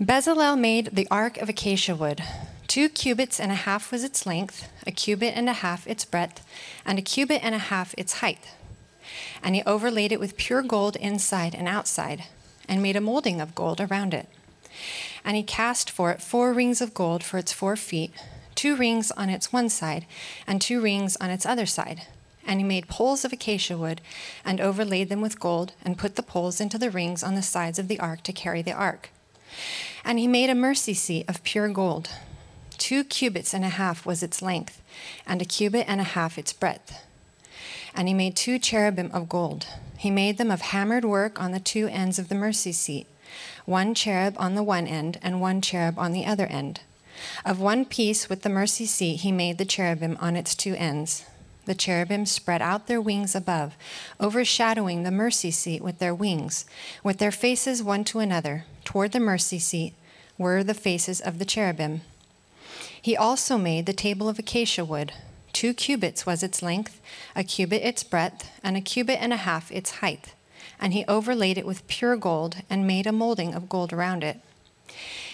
Bezalel made the ark of acacia wood. Two cubits and a half was its length, a cubit and a half its breadth, and a cubit and a half its height. And he overlaid it with pure gold inside and outside, and made a molding of gold around it. And he cast for it four rings of gold for its four feet, two rings on its one side, and two rings on its other side. And he made poles of acacia wood, and overlaid them with gold, and put the poles into the rings on the sides of the ark to carry the ark. And he made a mercy seat of pure gold. Two cubits and a half was its length, and a cubit and a half its breadth. And he made two cherubim of gold. He made them of hammered work on the two ends of the mercy seat, one cherub on the one end, and one cherub on the other end. Of one piece with the mercy seat, he made the cherubim on its two ends. The cherubim spread out their wings above, overshadowing the mercy seat with their wings, with their faces one to another. Toward the mercy seat were the faces of the cherubim. He also made the table of acacia wood. Two cubits was its length, a cubit its breadth, and a cubit and a half its height. And he overlaid it with pure gold and made a molding of gold around it.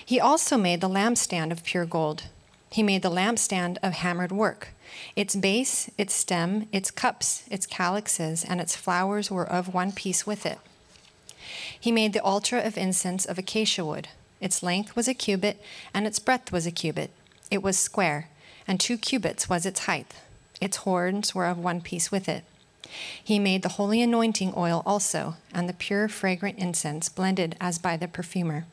He also made the lampstand of pure gold. He made the lampstand of hammered work. Its base, its stem, its cups, its calyxes, and its flowers were of one piece with it. He made the altar of incense of acacia wood. Its length was a cubit, and its breadth was a cubit. It was square, and two cubits was its height. Its horns were of one piece with it. He made the holy anointing oil also, and the pure fragrant incense blended as by the perfumer.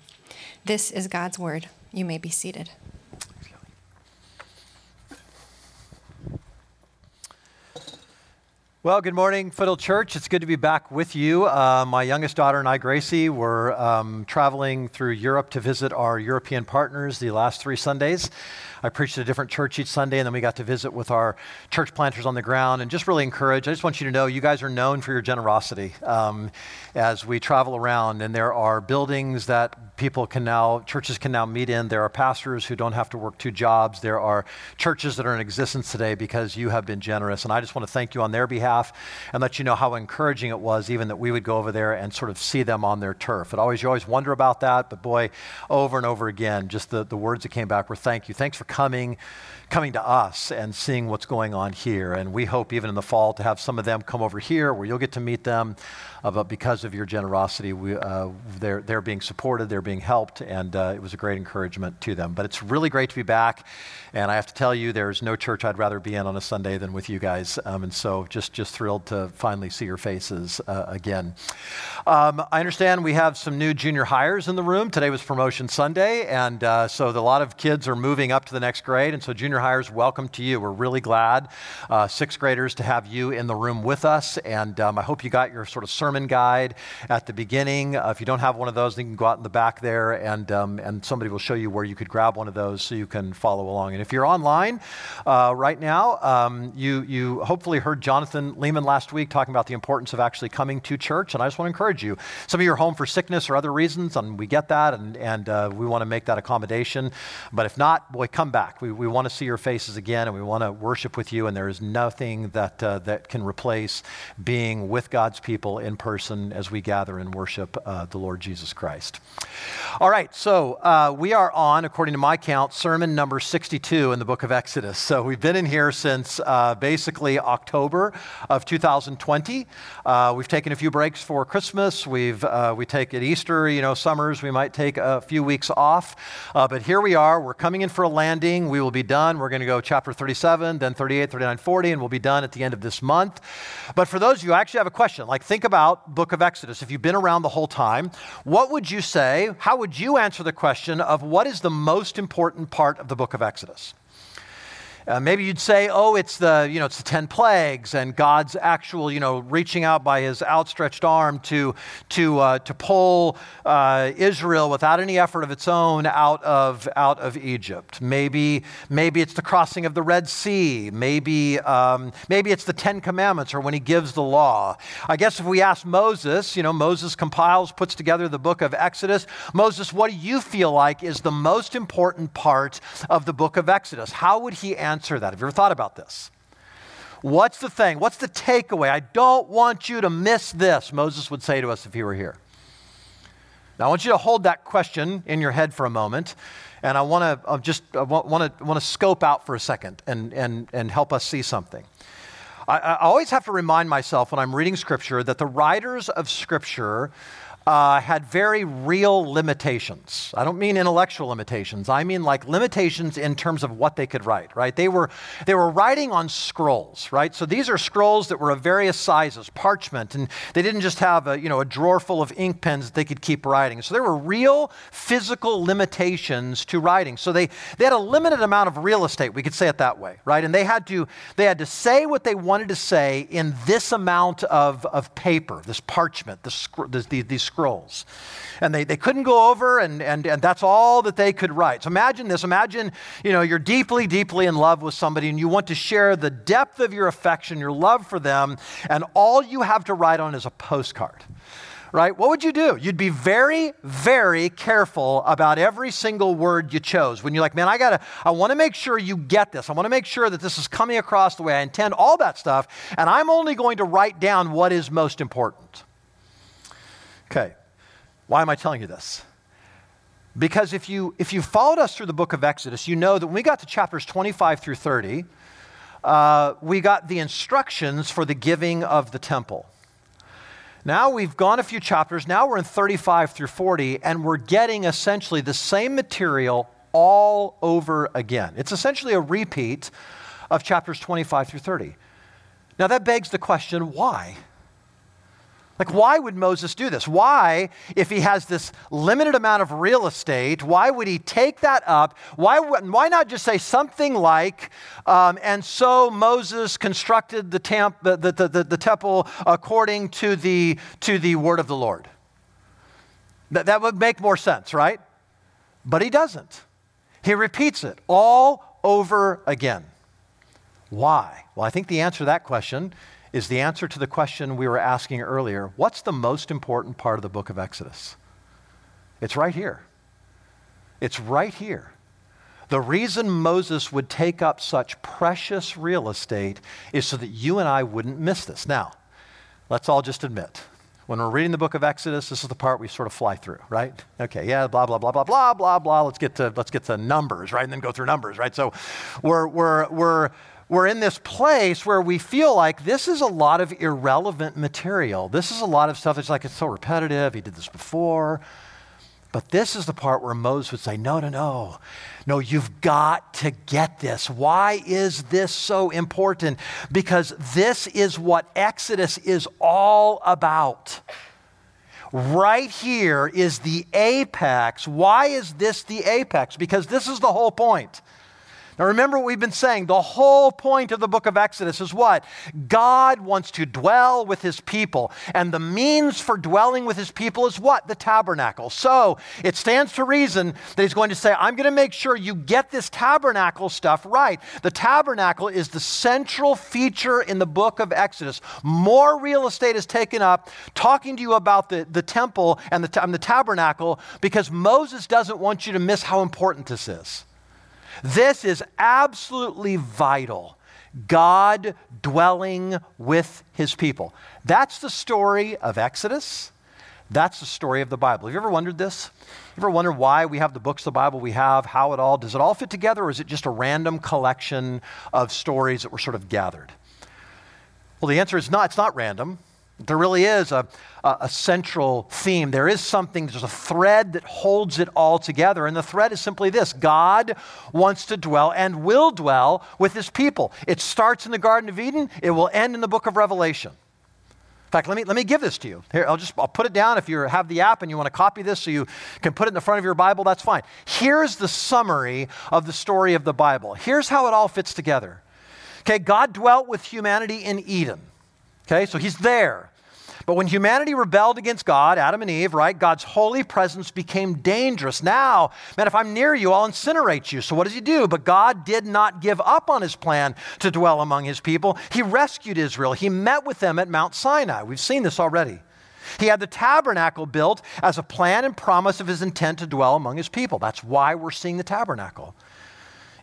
This is God's word. You may be seated. Well, good morning, Fiddle Church. It's good to be back with you. Uh, my youngest daughter and I, Gracie, were um, traveling through Europe to visit our European partners the last three Sundays. I preached at a different church each Sunday, and then we got to visit with our church planters on the ground and just really encourage. I just want you to know you guys are known for your generosity um, as we travel around, and there are buildings that people can now, churches can now meet in. There are pastors who don't have to work two jobs. There are churches that are in existence today because you have been generous. And I just want to thank you on their behalf and let you know how encouraging it was, even that we would go over there and sort of see them on their turf. It always, you always wonder about that, but boy, over and over again, just the, the words that came back were thank you. Thanks for coming, coming to us and seeing what's going on here. And we hope even in the fall to have some of them come over here where you'll get to meet them. Uh, but because of your generosity, we, uh, they're, they're being supported, they're being helped, and uh, it was a great encouragement to them. But it's really great to be back. And I have to tell you, there's no church I'd rather be in on a Sunday than with you guys. Um, and so just, just thrilled to finally see your faces uh, again. Um, I understand we have some new junior hires in the room. Today was promotion Sunday. And uh, so a lot of kids are moving up to the next grade. And so, junior hires, welcome to you. We're really glad, uh, sixth graders, to have you in the room with us. And um, I hope you got your sort of sermon guide at the beginning. Uh, if you don't have one of those, you can go out in the back there and, um, and somebody will show you where you could grab one of those so you can follow along. And if you're online uh, right now, um, you, you hopefully heard Jonathan Lehman last week talking about the importance of actually coming to church. And I just want to encourage you. Some of you are home for sickness or other reasons, and we get that, and, and uh, we want to make that accommodation. But if not, boy, come back. We, we want to see your faces again, and we want to worship with you. And there is nothing that, uh, that can replace being with God's people in person as we gather and worship uh, the Lord Jesus Christ. All right, so uh, we are on, according to my count, sermon number 62 in the book of Exodus. So we've been in here since uh, basically October of 2020. Uh, we've taken a few breaks for Christmas. We've uh, we take at Easter, you know, summers. We might take a few weeks off, but here we are. We're coming in for a landing. We will be done. We're going to go chapter 37, then 38, 39, 40, and we'll be done at the end of this month. But for those of you, I actually have a question. Like, think about Book of Exodus. If you've been around the whole time, what would you say? How would you answer the question of what is the most important part of the Book of Exodus? Uh, maybe you'd say, oh, it's the, you know, it's the 10 plagues and God's actual, you know, reaching out by his outstretched arm to, to, uh, to pull uh, Israel without any effort of its own out of, out of Egypt. Maybe, maybe it's the crossing of the Red Sea. Maybe, um, maybe it's the Ten Commandments or when he gives the law. I guess if we ask Moses, you know, Moses compiles, puts together the book of Exodus. Moses, what do you feel like is the most important part of the book of Exodus? How would he answer? Answer that. Have you ever thought about this? What's the thing? What's the takeaway? I don't want you to miss this, Moses would say to us if he were here. Now, I want you to hold that question in your head for a moment, and I want to uh, just I want to want to scope out for a second and and and help us see something. I, I always have to remind myself when I'm reading Scripture that the writers of Scripture uh, had very real limitations. I don't mean intellectual limitations. I mean like limitations in terms of what they could write, right? They were, they were writing on scrolls, right? So these are scrolls that were of various sizes, parchment, and they didn't just have a, you know, a drawer full of ink pens that they could keep writing. So there were real physical limitations to writing. So they, they had a limited amount of real estate, we could say it that way, right? And they had to, they had to say what they wanted to say in this amount of, of paper, this parchment, this, this, these, these scrolls. And they, they couldn't go over, and, and, and that's all that they could write. So imagine this. Imagine, you know, you're deeply, deeply in love with somebody, and you want to share the depth of your affection, your love for them, and all you have to write on is a postcard right? What would you do? You'd be very, very careful about every single word you chose. When you're like, man, I gotta, I wanna make sure you get this. I wanna make sure that this is coming across the way I intend, all that stuff. And I'm only going to write down what is most important. Okay, why am I telling you this? Because if you, if you followed us through the book of Exodus, you know that when we got to chapters 25 through 30, uh, we got the instructions for the giving of the temple. Now we've gone a few chapters, now we're in 35 through 40, and we're getting essentially the same material all over again. It's essentially a repeat of chapters 25 through 30. Now that begs the question why? Like, why would Moses do this? Why, if he has this limited amount of real estate, why would he take that up? Why, why not just say something like, um, and so Moses constructed the, temp, the, the, the, the, temple according to the, to the word of the Lord? That, that would make more sense, right? But he doesn't. He repeats it all over again. Why? Well, I think the answer to that question is the answer to the question we were asking earlier what's the most important part of the book of Exodus? It's right here. It's right here. The reason Moses would take up such precious real estate is so that you and I wouldn't miss this. Now, let's all just admit, when we're reading the book of Exodus, this is the part we sort of fly through, right? Okay, yeah, blah, blah, blah, blah, blah, blah, blah. Let's get to, let's get to numbers, right? And then go through numbers, right? So we're, we're, we're, we're in this place where we feel like this is a lot of irrelevant material. This is a lot of stuff that's like it's so repetitive. He did this before. But this is the part where Moses would say, No, no, no. No, you've got to get this. Why is this so important? Because this is what Exodus is all about. Right here is the apex. Why is this the apex? Because this is the whole point. Now, remember what we've been saying. The whole point of the book of Exodus is what? God wants to dwell with his people. And the means for dwelling with his people is what? The tabernacle. So it stands to reason that he's going to say, I'm going to make sure you get this tabernacle stuff right. The tabernacle is the central feature in the book of Exodus. More real estate is taken up talking to you about the, the temple and the, and the tabernacle because Moses doesn't want you to miss how important this is. This is absolutely vital. God dwelling with his people. That's the story of Exodus. That's the story of the Bible. Have you ever wondered this? You ever wonder why we have the books of the Bible we have? How it all does it all fit together, or is it just a random collection of stories that were sort of gathered? Well, the answer is not. It's not random. There really is a, a, a, central theme. There is something, there's a thread that holds it all together. And the thread is simply this God wants to dwell and will dwell with his people. It starts in the Garden of Eden, it will end in the book of Revelation. In fact, let me, let me give this to you. Here, I'll just I'll put it down. If you have the app and you want to copy this so you can put it in the front of your Bible, that's fine. Here's the summary of the story of the Bible. Here's how it all fits together. Okay, God dwelt with humanity in Eden. Okay, so he's there. But when humanity rebelled against God, Adam and Eve, right, God's holy presence became dangerous. Now, man, if I'm near you, I'll incinerate you. So what does he do? But God did not give up on his plan to dwell among his people. He rescued Israel, he met with them at Mount Sinai. We've seen this already. He had the tabernacle built as a plan and promise of his intent to dwell among his people. That's why we're seeing the tabernacle.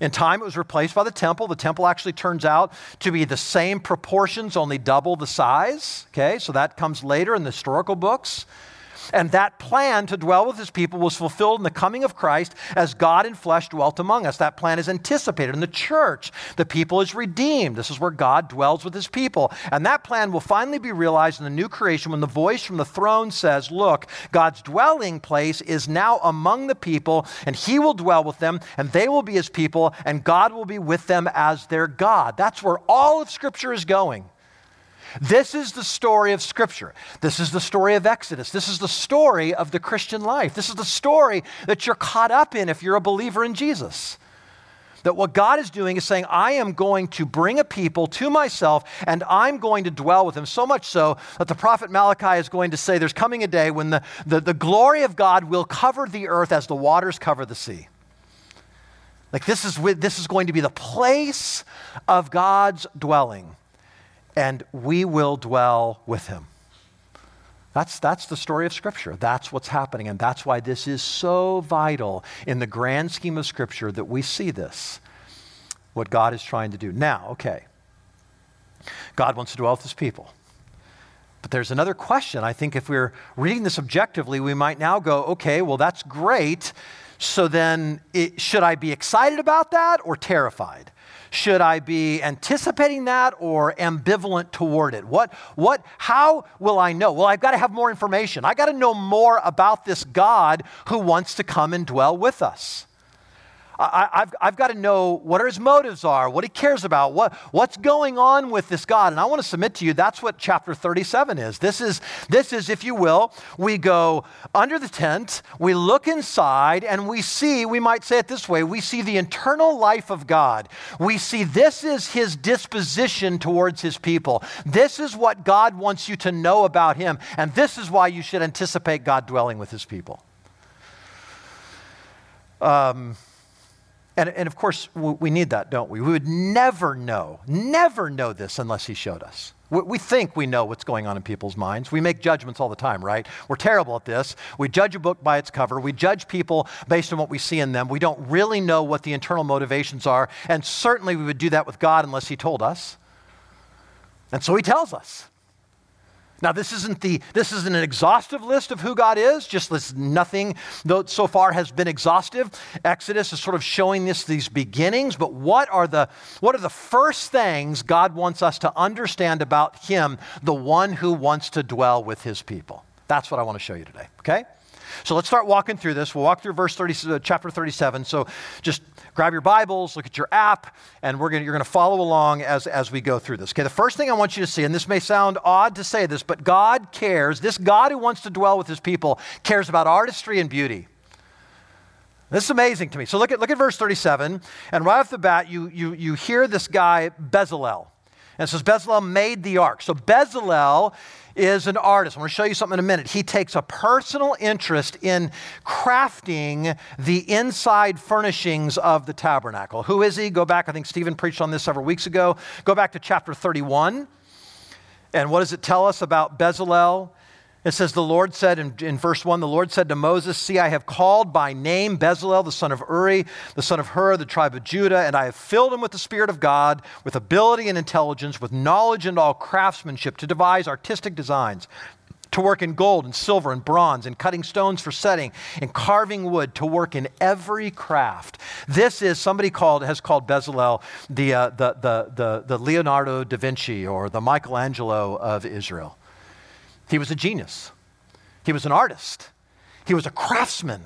In time, it was replaced by the temple. The temple actually turns out to be the same proportions, only double the size. Okay, so that comes later in the historical books. And that plan to dwell with his people was fulfilled in the coming of Christ as God in flesh dwelt among us. That plan is anticipated in the church. The people is redeemed. This is where God dwells with his people. And that plan will finally be realized in the new creation when the voice from the throne says, Look, God's dwelling place is now among the people, and he will dwell with them, and they will be his people, and God will be with them as their God. That's where all of Scripture is going. This is the story of Scripture. This is the story of Exodus. This is the story of the Christian life. This is the story that you're caught up in if you're a believer in Jesus. That what God is doing is saying, I am going to bring a people to myself and I'm going to dwell with them. So much so that the prophet Malachi is going to say, There's coming a day when the, the, the glory of God will cover the earth as the waters cover the sea. Like this is, this is going to be the place of God's dwelling and we will dwell with him. That's, that's the story of Scripture. That's what's happening. And that's why this is so vital in the grand scheme of Scripture that we see this, what God is trying to do. Now, okay, God wants to dwell with his people. But there's another question. I think if we're reading this objectively, we might now go, okay, well, that's great. So then, it, should I be excited about that or terrified? Should I be anticipating that or ambivalent toward it? What, what, how will I know? Well, I've got to have more information. I got to know more about this God who wants to come and dwell with us. I, have I've got to know what his motives are, what he cares about, what, what's going on with this God. And I want to submit to you that's what chapter 37 is. This is, this is, if you will, we go under the tent, we look inside, and we see, we might say it this way, we see the internal life of God. We see this is his disposition towards his people. This is what God wants you to know about him. And this is why you should anticipate God dwelling with his people. Um, and, and of course, we need that, don't we? We would never know, never know this unless He showed us. We think we know what's going on in people's minds. We make judgments all the time, right? We're terrible at this. We judge a book by its cover. We judge people based on what we see in them. We don't really know what the internal motivations are. And certainly we would do that with God unless He told us. And so He tells us. Now, this isn't, the, this isn't an exhaustive list of who God is, just this nothing though so far has been exhaustive. Exodus is sort of showing this these beginnings, but what are the what are the first things God wants us to understand about him, the one who wants to dwell with his people? That's what I want to show you today, okay? So let's start walking through this. We'll walk through verse 30, uh, chapter 37. So just grab your Bibles, look at your app, and we're gonna, you're going to follow along as, as we go through this. Okay, the first thing I want you to see, and this may sound odd to say this, but God cares, this God who wants to dwell with his people cares about artistry and beauty. This is amazing to me. So look at, look at verse 37, and right off the bat, you, you, you hear this guy, Bezalel. And it says Bezalel made the ark. So Bezalel is an artist. I'm going to show you something in a minute. He takes a personal interest in crafting the inside furnishings of the tabernacle. Who is he? Go back, I think Stephen preached on this several weeks ago. Go back to chapter 31. And what does it tell us about Bezalel? It says, The Lord said in, in, verse 1, the Lord said to Moses, See, I have called by name Bezalel, the son of Uri, the son of Hur, the tribe of Judah, and I have filled him with the Spirit of God, with ability and intelligence, with knowledge and all craftsmanship, to devise artistic designs, to work in gold and silver and bronze, and cutting stones for setting, and carving wood, to work in every craft. This is somebody called has called Bezalel the, uh, the, the, the, the Leonardo da Vinci or the Michelangelo of Israel. He was a genius. He was an artist. He was a craftsman.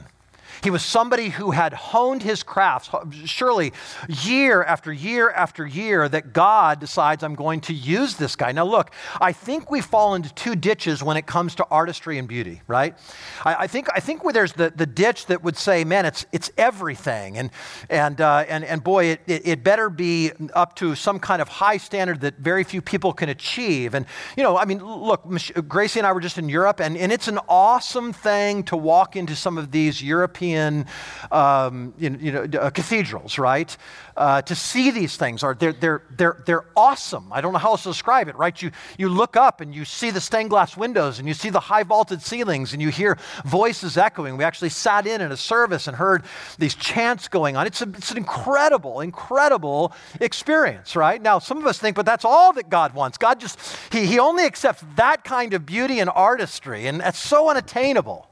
He was somebody who had honed his crafts, surely year after year after year, that God decides, I'm going to use this guy. Now, look, I think we fall into two ditches when it comes to artistry and beauty, right? I, I think, I think there's the, the ditch that would say, man, it's, it's everything. And, and, uh, and, and boy, it, it, it better be up to some kind of high standard that very few people can achieve. And, you know, I mean, look, Gracie and I were just in Europe, and, and it's an awesome thing to walk into some of these European European um, you you know uh, cathedrals, right? Uh, to see these things are they're, they're, they're, they're awesome. I don't know how else to describe it, right? You, you look up and you see the stained glass windows and you see the high vaulted ceilings and you hear voices echoing. We actually sat in in a service and heard these chants going on. It's, a, it's an incredible, incredible experience, right? Now, some of us think, but that's all that God wants. God just, He, he only accepts that kind of beauty and artistry, and that's so unattainable.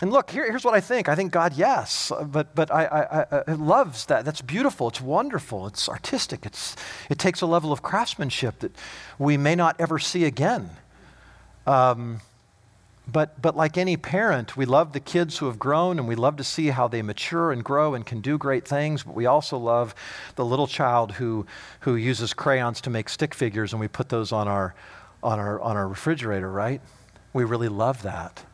And look, here, here's what I think. I think God, yes, but, but I, I, I, loves that. That's beautiful. It's wonderful. It's artistic. It's, it takes a level of craftsmanship that we may not ever see again. Um, but, but like any parent, we love the kids who have grown and we love to see how they mature and grow and can do great things. But we also love the little child who, who uses crayons to make stick figures and we put those on our, on, our, on our refrigerator, right? We really love that.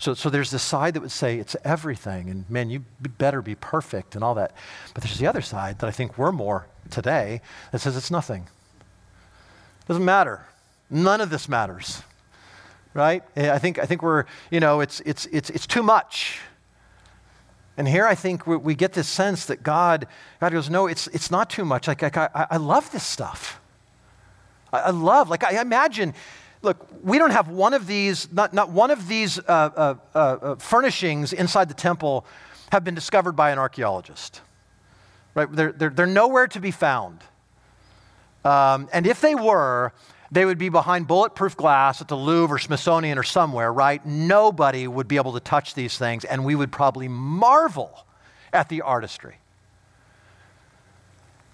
So, so there's this side that would say it's everything, and man, you better be perfect and all that. But there's the other side that I think we're more today that says it's nothing. Doesn't matter. None of this matters. Right? Eh, I think, I think we're, you know, it's, it's, it's, it's too much. And here I think we, we get this sense that God, God goes, no, it's, it's not too much. Like, like I, I love this stuff. I, I love, like I imagine look, we don't have one of these, not, not one of these uh, uh, uh, uh, furnishings inside the temple have been discovered by an archaeologist. Right? They're, they're, they're nowhere to be found. Um, and if they were, they would be behind bulletproof glass at the Louvre or Smithsonian or somewhere, right? Nobody would be able to touch these things, and we would probably marvel at the artistry.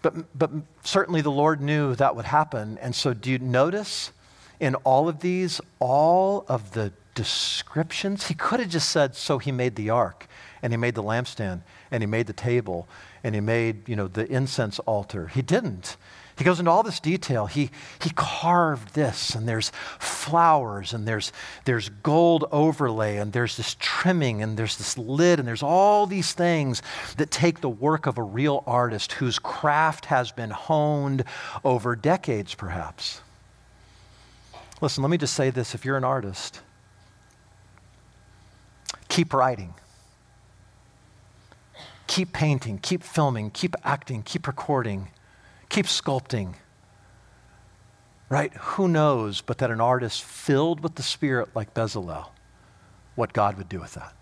But, but certainly the Lord knew that would happen. And so, do you notice in all of these, all of the descriptions, he could have just said, so he made the ark, and he made the lampstand, and he made the table, and he made, you know, the incense altar. He didn't. He goes into all this detail. He, he carved this, and there's flowers, and there's, there's gold overlay, and there's this trimming, and there's this lid, and there's all these things that take the work of a real artist whose craft has been honed over decades, perhaps. Listen, let me just say this if you're an artist, keep writing. Keep painting, keep filming, keep acting, keep recording, keep sculpting. Right? Who knows but that an artist filled with the Spirit like Bezalel, what God would do with that?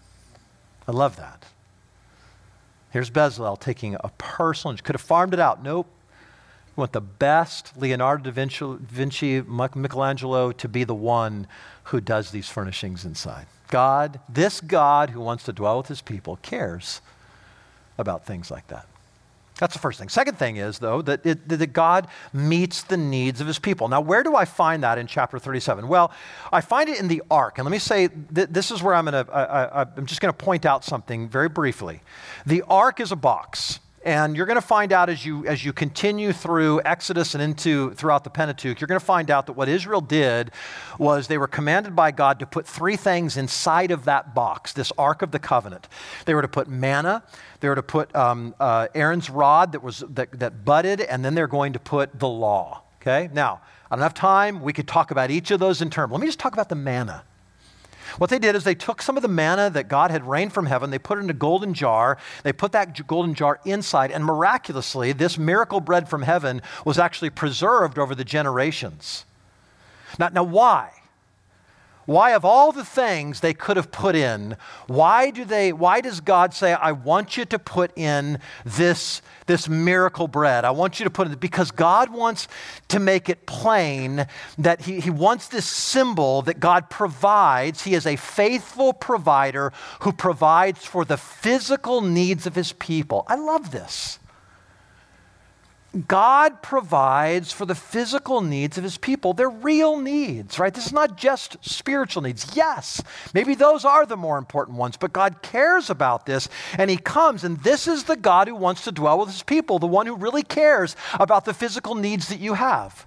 I love that. Here's Bezalel taking a personal, could have farmed it out. Nope. We want the best Leonardo da Vinci, Vinci, Michelangelo to be the one who does these furnishings inside. God, this God who wants to dwell with his people, cares about things like that. That's the first thing. Second thing is, though, that, it, that God meets the needs of his people. Now, where do I find that in chapter 37? Well, I find it in the ark. And let me say, th- this is where I'm going to, I'm just going to point out something very briefly. The ark is a box. And you're going to find out as you, as you continue through Exodus and into throughout the Pentateuch, you're going to find out that what Israel did was they were commanded by God to put three things inside of that box, this Ark of the Covenant. They were to put manna, they were to put um, uh, Aaron's rod that, was, that, that budded, and then they're going to put the law. Okay? Now, I don't have time. We could talk about each of those in turn. Let me just talk about the manna. What they did is they took some of the manna that God had rained from heaven, they put it in a golden jar, they put that golden jar inside, and miraculously, this miracle bread from heaven was actually preserved over the generations. Now, now why? Why, of all the things they could have put in, why, do they, why does God say, I want you to put in this, this miracle bread? I want you to put it, because God wants to make it plain that he, he wants this symbol that God provides. He is a faithful provider who provides for the physical needs of his people. I love this. God provides for the physical needs of his people. They're real needs, right? This is not just spiritual needs. Yes, maybe those are the more important ones, but God cares about this and he comes, and this is the God who wants to dwell with his people, the one who really cares about the physical needs that you have.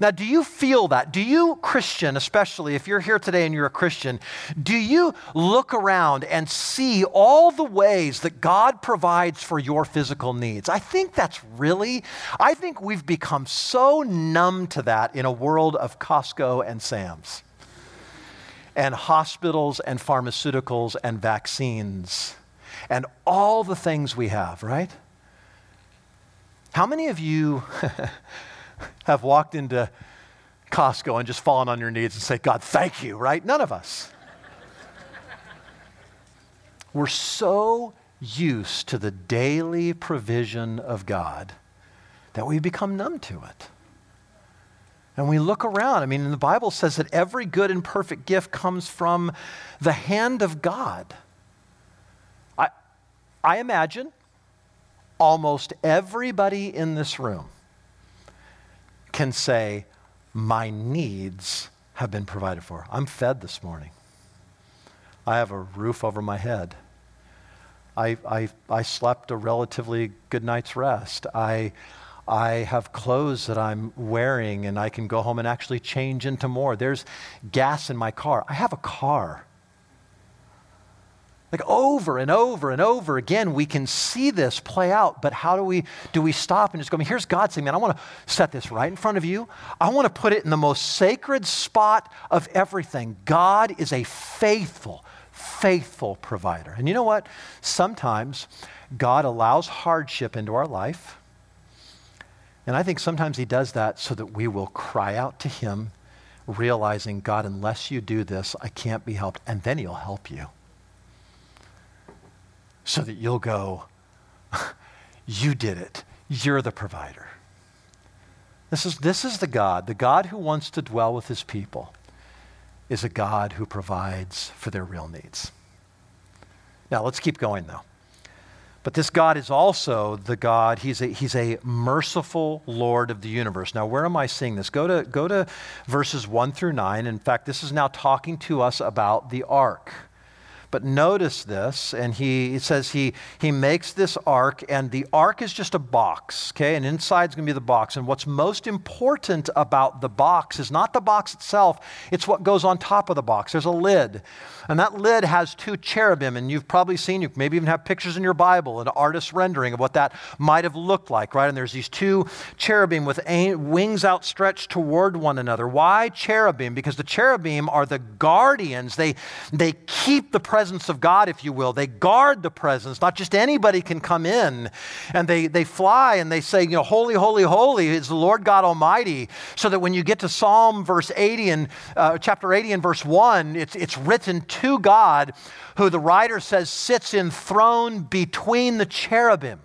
Now, do you feel that? Do you, Christian, especially if you're here today and you're a Christian, do you look around and see all the ways that God provides for your physical needs? I think that's really, I think we've become so numb to that in a world of Costco and Sam's. and hospitals and pharmaceuticals and vaccines and all the things we have, right? How many of you have walked into Costco and just fallen on your knees and say, God, thank you, right? None of us. We're so used to the daily provision of God that we become numb to it. And we look around. I mean, the Bible says that every good and perfect gift comes from the hand of God. I, I imagine almost everybody in this room can say, My needs have been provided for. I'm fed this morning. I have a roof over my head. I, I, I slept a relatively good night's rest. I, I have clothes that I'm wearing and I can go home and actually change into more. There's gas in my car. I have a car. Like over and over and over again, we can see this play out, but how do we do we stop and just go, I mean, here's God saying, man, I want to set this right in front of you. I want to put it in the most sacred spot of everything. God is a faithful, faithful provider. And you know what? Sometimes God allows hardship into our life. And I think sometimes He does that so that we will cry out to Him, realizing, God, unless you do this, I can't be helped. And then He'll help you so that you'll go, You did it. You're the provider. This is, this is the God, the God who wants to dwell with his people is a God who provides for their real needs. Now, let's keep going, though. But this God is also the God, he's a, he's a merciful Lord of the universe. Now, where am I seeing this? Go to, go to verses 1 through 9. In fact, this is now talking to us about the ark. But notice this, and he, says he, he makes this ark, and the ark is just a box, okay? And inside is going to be the box. And what's most important about the box is not the box itself, it's what goes on top of the box. There's a lid. And that lid has two cherubim, and you've probably seen, you maybe even have pictures in your Bible, an artist's rendering of what that might have looked like, right? And there's these two cherubim with wings outstretched toward one another. Why cherubim? Because the cherubim are the guardians. They, they keep the presence of God, if you will. They guard the presence. Not just anybody can come in. And they, they fly and they say, you know, holy, holy, holy is the Lord God Almighty. So that when you get to Psalm verse 80 and uh, chapter 80 and verse 1, it's, it's written to to God, who the writer says sits enthroned between the cherubim.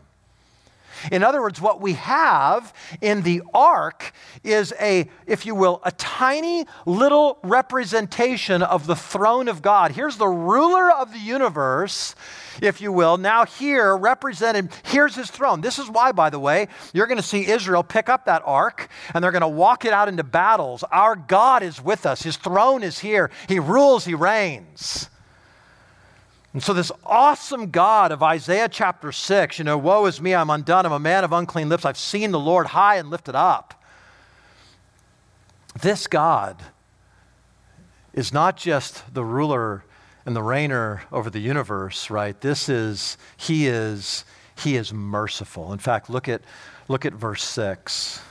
In other words, what we have in the ark is a, if you will, a tiny little representation of the throne of God. Here's the ruler of the universe, if you will, now here represented. Here's his throne. This is why, by the way, you're going to see Israel pick up that ark and they're going to walk it out into battles. Our God is with us, his throne is here. He rules, he reigns. And so, this awesome God of Isaiah chapter 6, you know, woe is me, I'm undone, I'm a man of unclean lips, I've seen the Lord high and lifted up. This God is not just the ruler and the reigner over the universe, right? This is, he is, he is merciful. In fact, look at, look at verse 6.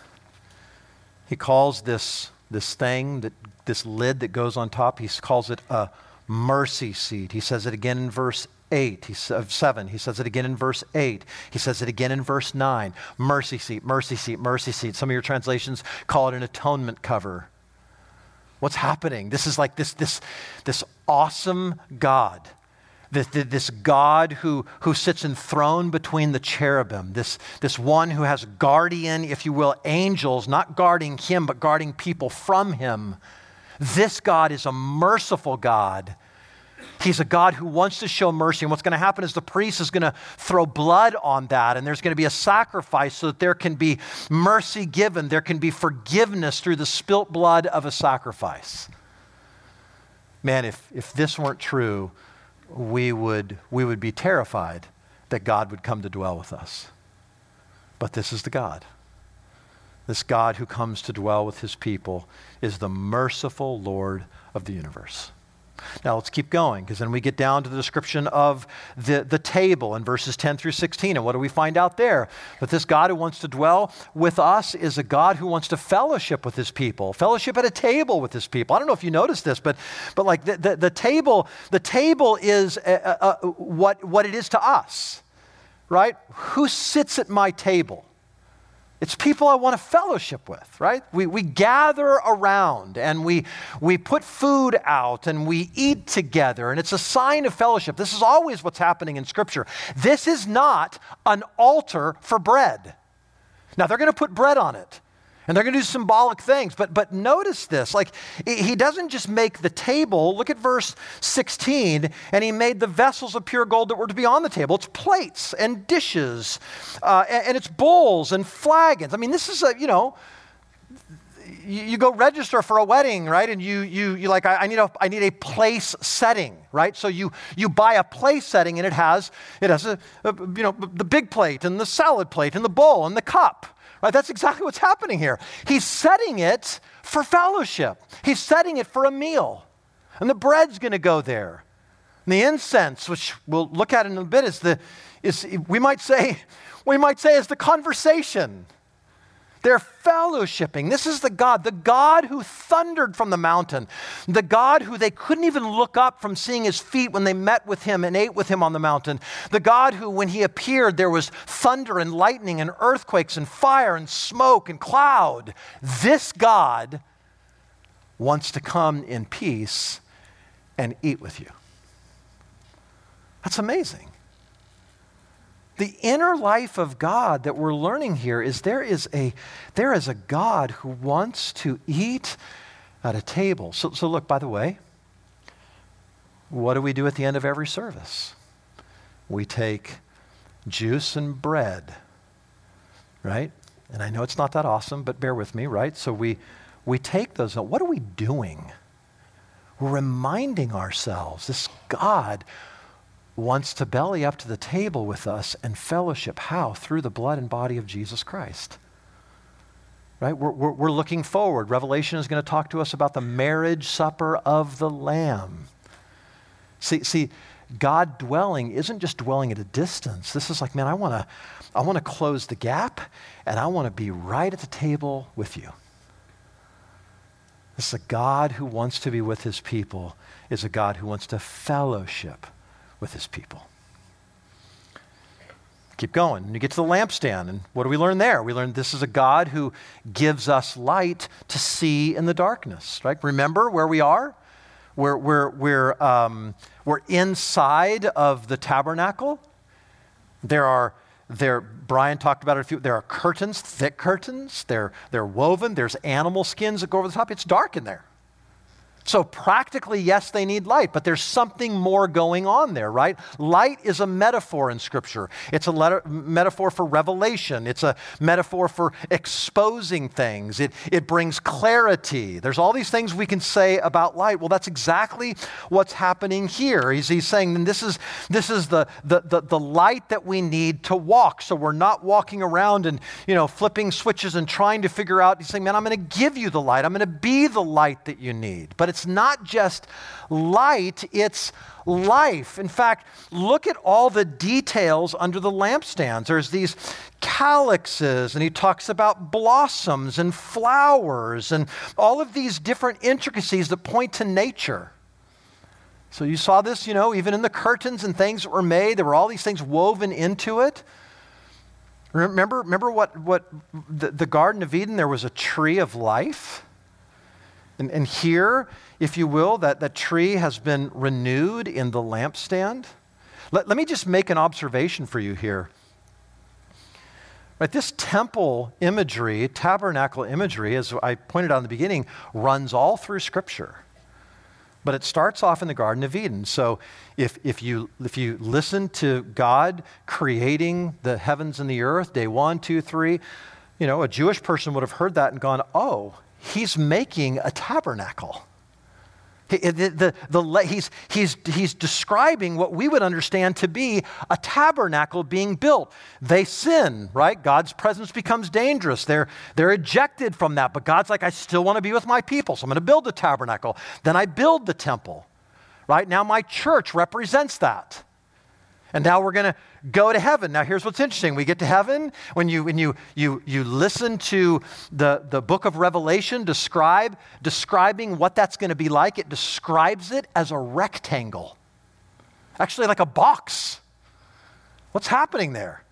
He calls this, this thing, that, this lid that goes on top, he calls it a mercy seat. He says it again in verse 8, he, of 7. He says it again in verse 8. He says it again in verse 9. Mercy seat, mercy seat, mercy seat. Some of your translations call it an atonement cover. What's happening? This is like this, this, this awesome God. This, this God who, who sits enthroned between the cherubim, this, this one who has guardian, if you will, angels, not guarding him, but guarding people from him this God is a merciful God. He's a God who wants to show mercy. And what's going to happen is the priest is going to throw blood on that, and there's going to be a sacrifice so that there can be mercy given. There can be forgiveness through the spilt blood of a sacrifice. Man, if, if this weren't true, we would, we would be terrified that God would come to dwell with us. But this is the God. This God who comes to dwell with his people is the merciful Lord of the universe. Now let's keep going because then we get down to the description of the, the table in verses 10 through 16. And what do we find out there? That this God who wants to dwell with us is a God who wants to fellowship with his people, fellowship at a table with his people. I don't know if you noticed this, but, but like the, the, the table, the table is uh, uh, what, what it is to us, right? Who sits at my table? It's people I want to fellowship with, right? We, we gather around and we, we put food out and we eat together, and it's a sign of fellowship. This is always what's happening in Scripture. This is not an altar for bread. Now, they're going to put bread on it. And they're going to do symbolic things. But, but notice this like, he doesn't just make the table. Look at verse 16. And he made the vessels of pure gold that were to be on the table. It's plates and dishes, uh, and, and, it's bowls and flagons. I mean, this is a, you know, you, you go register for a wedding, right? And you, you, you like, I, I, need a, I need a place setting, right? So you, you buy a place setting and it has, it has a, a you know, the big plate and the salad plate and the bowl and the cup. That's exactly what's happening here. He's setting it for fellowship, he's setting it for a meal. And the bread's going to go there. And the incense, which we'll look at in a bit, is the, is, we might say, we might say is the conversation. They're fellowshipping. This is the God, the God who thundered from the mountain, the God who they couldn't even look up from seeing his feet when they met with him and ate with him on the mountain, the God who, when he appeared, there was thunder and lightning and earthquakes and fire and smoke and cloud. This God wants to come in peace and eat with you. That's amazing. The inner life of God that we're learning here is there is a, there is a God who wants to eat at a table. So, so look, by the way, what do we do at the end of every service? We take juice and bread, right? And I know it's not that awesome, but bear with me, right? So we, we take those. What are we doing? We're reminding ourselves this God wants to belly up to the table with us and fellowship. How? Through the blood and body of Jesus Christ. Right? We're, we're, we're looking forward. Revelation is going to talk to us about the marriage supper of the Lamb. See, see, God dwelling isn't just dwelling at a distance. This is like, man, I want to I want to close the gap and I want to be right at the table with you. This is a God who wants to be with his people, is a God who wants to fellowship with his people. Keep going. And you get to the lampstand, and what do we learn there? We learn this is a God who gives us light to see in the darkness, right? Remember where we are? We're, we're, we're, um, we're inside of the tabernacle. There are there, Brian talked about it a few. There are curtains, thick curtains. They're, they're woven. There's animal skins that go over the top. It's dark in there. So, practically, yes, they need light, but there's something more going on there, right? Light is a metaphor in Scripture. It's a letter, metaphor for revelation, it's a metaphor for exposing things, it, it brings clarity. There's all these things we can say about light. Well, that's exactly what's happening here. He's, he's saying this is, this is the, the, the, the light that we need to walk. So, we're not walking around and, you know, flipping switches and trying to figure out. He's saying, man, I'm going to give you the light, I'm going to be the light that you need. But it's not just light, it's life. In fact, look at all the details under the lampstands. There's these calyxes, and he talks about blossoms and flowers and all of these different intricacies that point to nature. So you saw this, you know, even in the curtains and things that were made, there were all these things woven into it. Remember, remember what, what the, the Garden of Eden, there was a tree of life? And, and here, if you will, that, that tree has been renewed in the lampstand. Let, let me just make an observation for you here. Right, this temple imagery, tabernacle imagery, as I pointed out in the beginning, runs all through Scripture. But it starts off in the Garden of Eden. So if, if, you, if you listen to God creating the heavens and the earth, day one, two, three, you know, a Jewish person would have heard that and gone, oh, he's making a tabernacle. He, the, the, the, he's, he's, he's describing what we would understand to be a tabernacle being built. They sin, right? God's presence becomes dangerous. They're, they're ejected from that. But God's like, I still want to be with my people, so I'm going to build the tabernacle. Then I build the temple. right? Now my church represents that. And now we're going to go to heaven. Now, here's what's interesting. We get to heaven. When you, when you, you, you listen to the, the book of Revelation describe, describing what that's going to be like, it describes it as a rectangle, actually, like a box. What's happening there?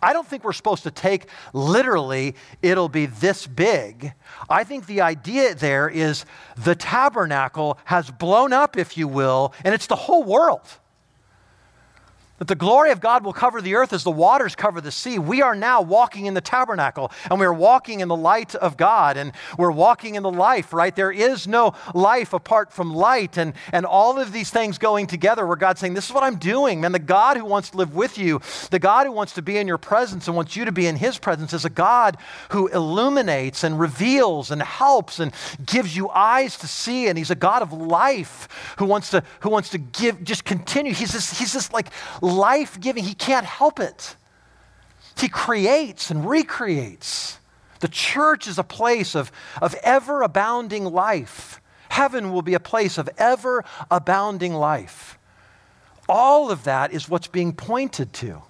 I don't think we're supposed to take literally, it'll be this big. I think the idea there is the tabernacle has blown up, if you will, and it's the whole world. That the glory of God will cover the earth as the waters cover the sea. We are now walking in the tabernacle and we are walking in the light of God and we're walking in the life, right? There is no life apart from light and, and all of these things going together where God's saying, This is what I'm doing. Man, the God who wants to live with you, the God who wants to be in your presence and wants you to be in his presence is a God who illuminates and reveals and helps and gives you eyes to see. And he's a God of life who wants to, who wants to give, just continue. He's this, he's this like, life giving. He can't help it. He creates and recreates. The church is a place of, of ever abounding life. Heaven will be a place of ever abounding life. All of that is what's being pointed to.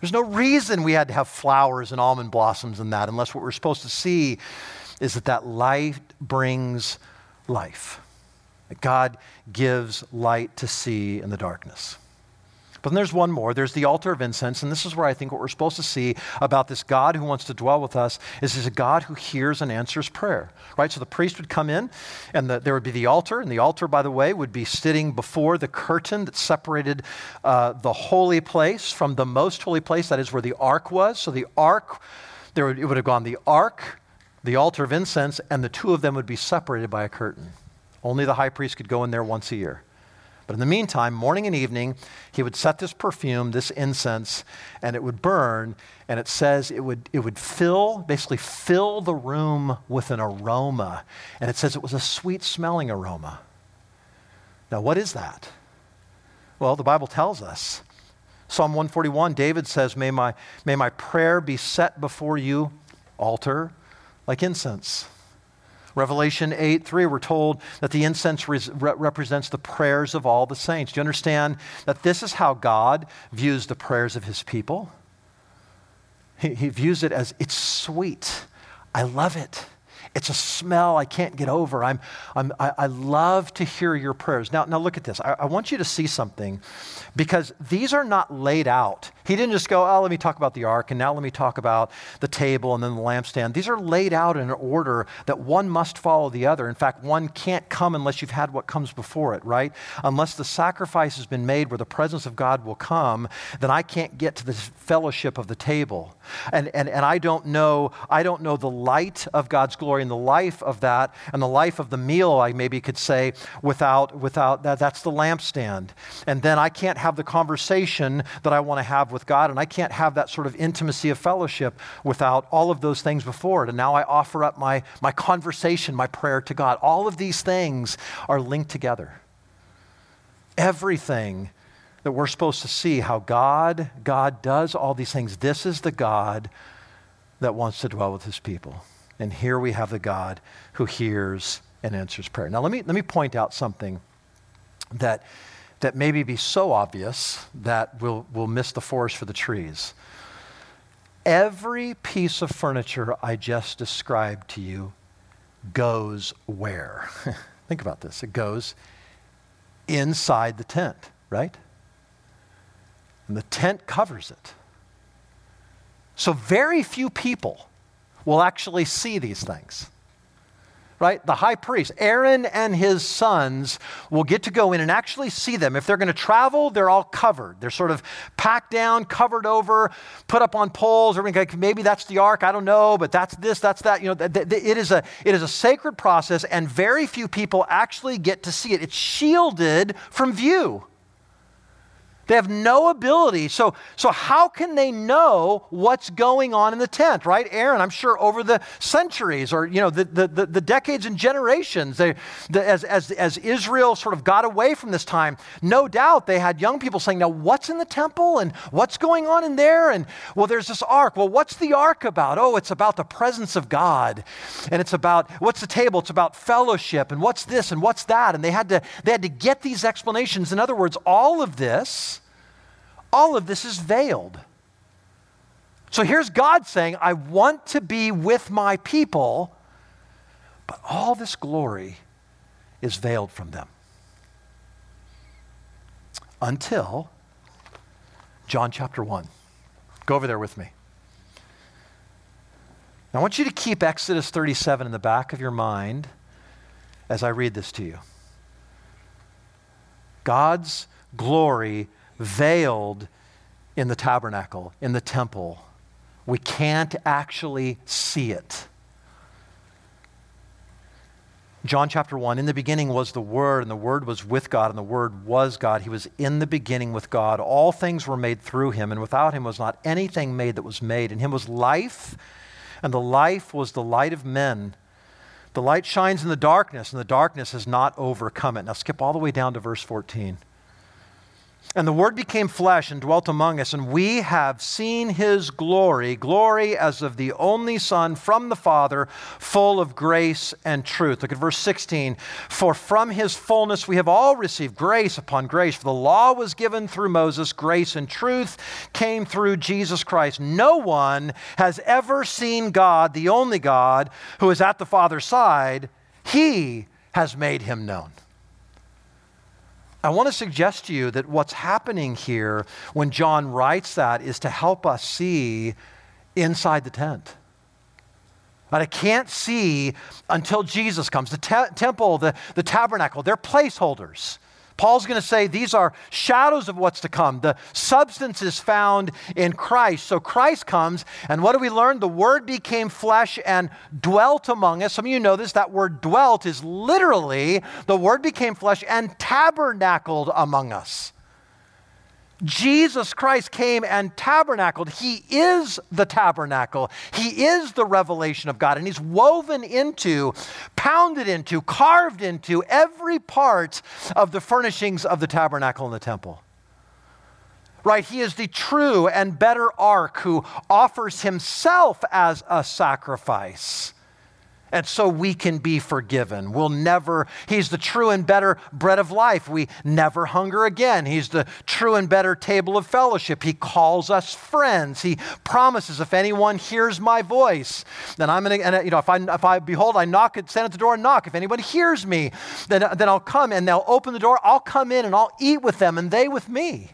There's no reason we had to have flowers and almond blossoms and that, unless what we're supposed to see is that that light brings life. That God gives light to see in the darkness. But then there's one more. There's the altar of incense. And this is where I think what we're supposed to see about this God who wants to dwell with us is he's a God who hears and answers prayer, right? So the priest would come in and the, there would be the altar. And the altar, by the way, would be sitting before the curtain that separated uh, the holy place from the most holy place. That is where the ark was. So the ark, there would, it would have gone the ark, the altar of incense, and the two of them would be separated by a curtain. Only the high priest could go in there once a year. But in the meantime, morning and evening, he would set this perfume, this incense, and it would burn. And it says it would, it would fill, basically fill the room with an aroma. And it says it was a sweet smelling aroma. Now, what is that? Well, the Bible tells us. Psalm 141, David says, May my, may my prayer be set before you, altar, like incense. Revelation 8 3, we're told that the incense re- represents the prayers of all the saints. Do you understand that this is how God views the prayers of his people? He, he views it as it's sweet. I love it. It's a smell I can't get over. I'm, I'm, I, I love to hear your prayers. Now, now look at this. I, I want you to see something because these are not laid out. He didn't just go, oh, let me talk about the ark, and now let me talk about the table and then the lampstand. These are laid out in an order that one must follow the other. In fact, one can't come unless you've had what comes before it, right? Unless the sacrifice has been made where the presence of God will come, then I can't get to the fellowship of the table. And, and, and I don't know, I don't know the light of God's glory and the life of that and the life of the meal, I maybe could say, without, without that. That's the lampstand. And then I can't have the conversation that I want to have with God, and I can't have that sort of intimacy of fellowship without all of those things before it. And now I offer up my, my conversation, my prayer to God. All of these things are linked together. Everything that we're supposed to see how God, God does all these things. This is the God that wants to dwell with his people. And here we have the God who hears and answers prayer. Now let me let me point out something that that maybe be so obvious that we'll, we'll miss the forest for the trees. Every piece of furniture I just described to you goes where? Think about this. It goes inside the tent, right? And the tent covers it. So very few people will actually see these things right? The high priest, Aaron and his sons will get to go in and actually see them. If they're going to travel, they're all covered. They're sort of packed down, covered over, put up on poles. Or maybe that's the ark. I don't know, but that's this, that's that. You know, it is a it is a sacred process, and very few people actually get to see it. It's shielded from view. They have no ability. So, so how can they know what's going on in the tent, right? Aaron, I'm sure over the centuries or, you know, the, the, the, decades and generations, they, the, as, as, as Israel sort of got away from this time, no doubt they had young people saying, now what's in the temple and what's going on in there? And well, there's this ark. Well, what's the ark about? Oh, it's about the presence of God. And it's about, what's the table? It's about fellowship. And what's this and what's that? And they had to, they had to get these explanations. In other words, all of this, all of this is veiled. So here's God saying, I want to be with my people, but all this glory is veiled from them. Until John chapter 1. Go over there with me. Now, I want you to keep Exodus 37 in the back of your mind as I read this to you. God's glory veiled in the tabernacle, in the temple. We can't actually see it. John chapter 1 In the beginning was the Word, and the Word was with God, and the Word was God. He was in the beginning with God. All things were made through him, and without him was not anything made that was made. In him was life, and the life was the light of men. The light shines in the darkness, and the darkness has not overcome it. Now skip all the way down to verse 14. And the Word became flesh and dwelt among us, and we have seen his glory, glory as of the only Son from the Father, full of grace and truth. Look at verse 16. For from his fullness we have all received grace upon grace. For the law was given through Moses, grace and truth came through Jesus Christ. No one has ever seen God, the only God, who is at the Father's side. He has made him known. I want to suggest to you that what's happening here when John writes that is to help us see inside the tent. But I can't see until Jesus comes. The te- temple, the, the tabernacle, they're placeholders. Paul's going to say these are shadows of what's to come. The substance is found in Christ. So Christ comes, and what do we learn? The Word became flesh and dwelt among us. Some of you know this. That word dwelt is literally the Word became flesh and tabernacled among us. Jesus Christ came and tabernacled. He is the tabernacle. He is the revelation of God. And He's woven into, pounded into, carved into every part of the furnishings of the tabernacle and the temple. Right? He is the true and better ark who offers Himself as a sacrifice and so we can be forgiven. We'll never, He's the true and better bread of life. We never hunger again. He's the true and better table of fellowship. He calls us friends. He promises, if anyone hears my voice, then I'm going to, and uh, you know, if I, if I, behold, I knock, at, stand at the door and knock. If anyone hears me, then, then I'll come and they'll open the door. I'll come in and I'll eat with them and they with me.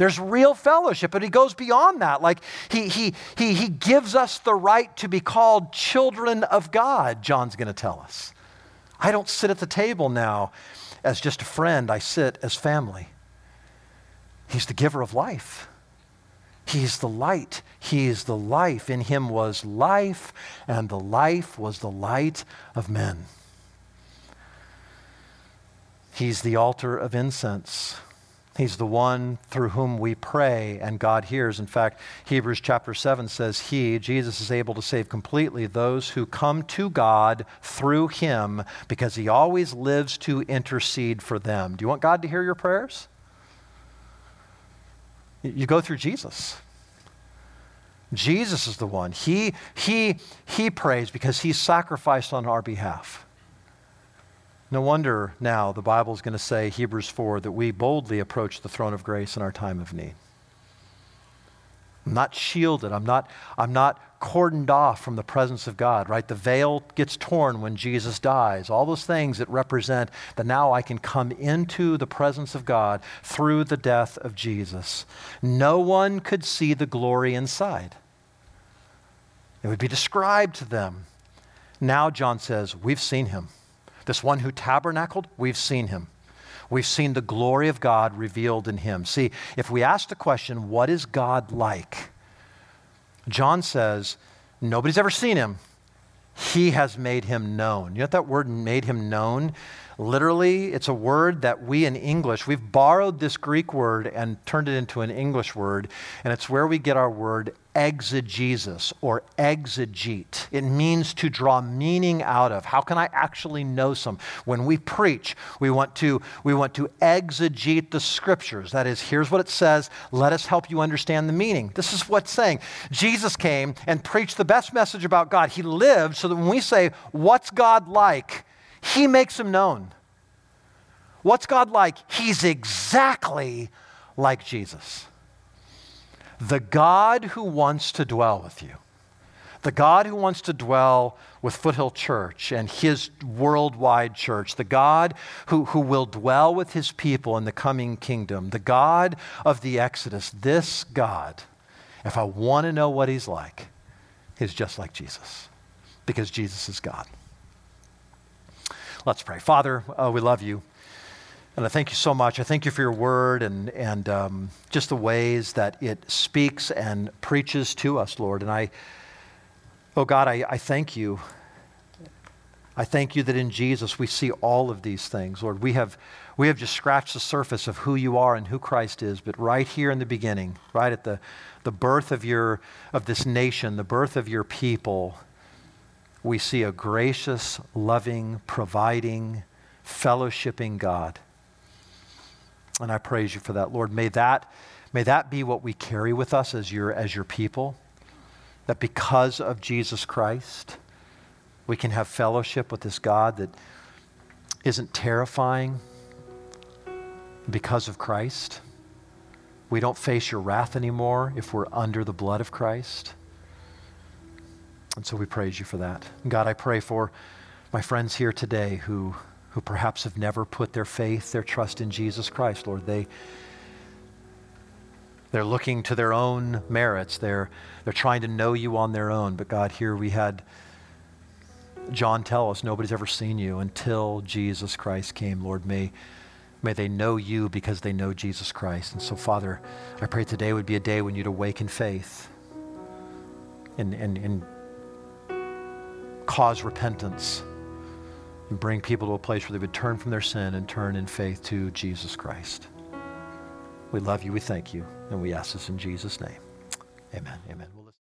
There's real fellowship, but he goes beyond that. Like he, he, he, he gives us the right to be called children of God, John's going to tell us. I don't sit at the table now as just a friend, I sit as family. He's the giver of life. He's the light. He is the life. In him was life, and the life was the light of men. He's the altar of incense. He's the one through whom we pray and God hears. In fact, Hebrews chapter 7 says, He, Jesus, is able to save completely those who come to God through Him because He always lives to intercede for them. Do you want God to hear your prayers? You go through Jesus. Jesus is the one. He, he, he prays because He sacrificed on our behalf. No wonder now the Bible is going to say, Hebrews 4, that we boldly approach the throne of grace in our time of need. I'm not shielded. I'm not, I'm not cordoned off from the presence of God, right? The veil gets torn when Jesus dies. All those things that represent that now I can come into the presence of God through the death of Jesus. No one could see the glory inside, it would be described to them. Now, John says, We've seen him. This one who tabernacled, we've seen him. We've seen the glory of God revealed in him. See, if we ask the question, what is God like? John says, nobody's ever seen him. He has made him known. You know what that word made him known? Literally, it's a word that we in English, we've borrowed this Greek word and turned it into an English word, and it's where we get our word exegesis or exegete. It means to draw meaning out of. How can I actually know some? When we preach, we want to we want to exegete the scriptures. That is, here's what it says, let us help you understand the meaning. This is what's saying. Jesus came and preached the best message about God. He lived so that when we say, "What's God like?" He makes him known. What's God like? He's exactly like Jesus the God who wants to dwell with you, the God who wants to dwell with Foothill Church and his worldwide church, the God who, who will dwell with his people in the coming kingdom, the God of the Exodus, this God, if I want to know what he's like, is just like Jesus, because Jesus is God. Let's pray. Father, uh, we love you. And I thank you so much. I thank you for your word and, and um, just the ways that it speaks and preaches to us, Lord. And I, oh God, I, I thank you. I thank you that in Jesus we see all of these things, Lord. We have, we have just scratched the surface of who you are and who Christ is, but right here in the beginning, right at the, the birth of, your, of this nation, the birth of your people, we see a gracious, loving, providing, fellowshipping God. And I praise you for that, Lord. May that, may that be what we carry with us as your, as your people. That because of Jesus Christ, we can have fellowship with this God that isn't terrifying because of Christ. We don't face your wrath anymore if we're under the blood of Christ. And so we praise you for that. God, I pray for my friends here today who who perhaps have never put their faith, their trust in Jesus Christ, Lord. They, they're looking to their own merits. They're, they're trying to know you on their own. But God, here we had John tell us nobody's ever seen you until Jesus Christ came. Lord, may, may they know you because they know Jesus Christ. And so, Father, I pray today would be a day when you'd awaken faith and, and, and cause repentance and bring people to a place where they would turn from their sin and turn in faith to Jesus Christ. We love you, we thank you, and we ask this in Jesus' name. Amen. Amen.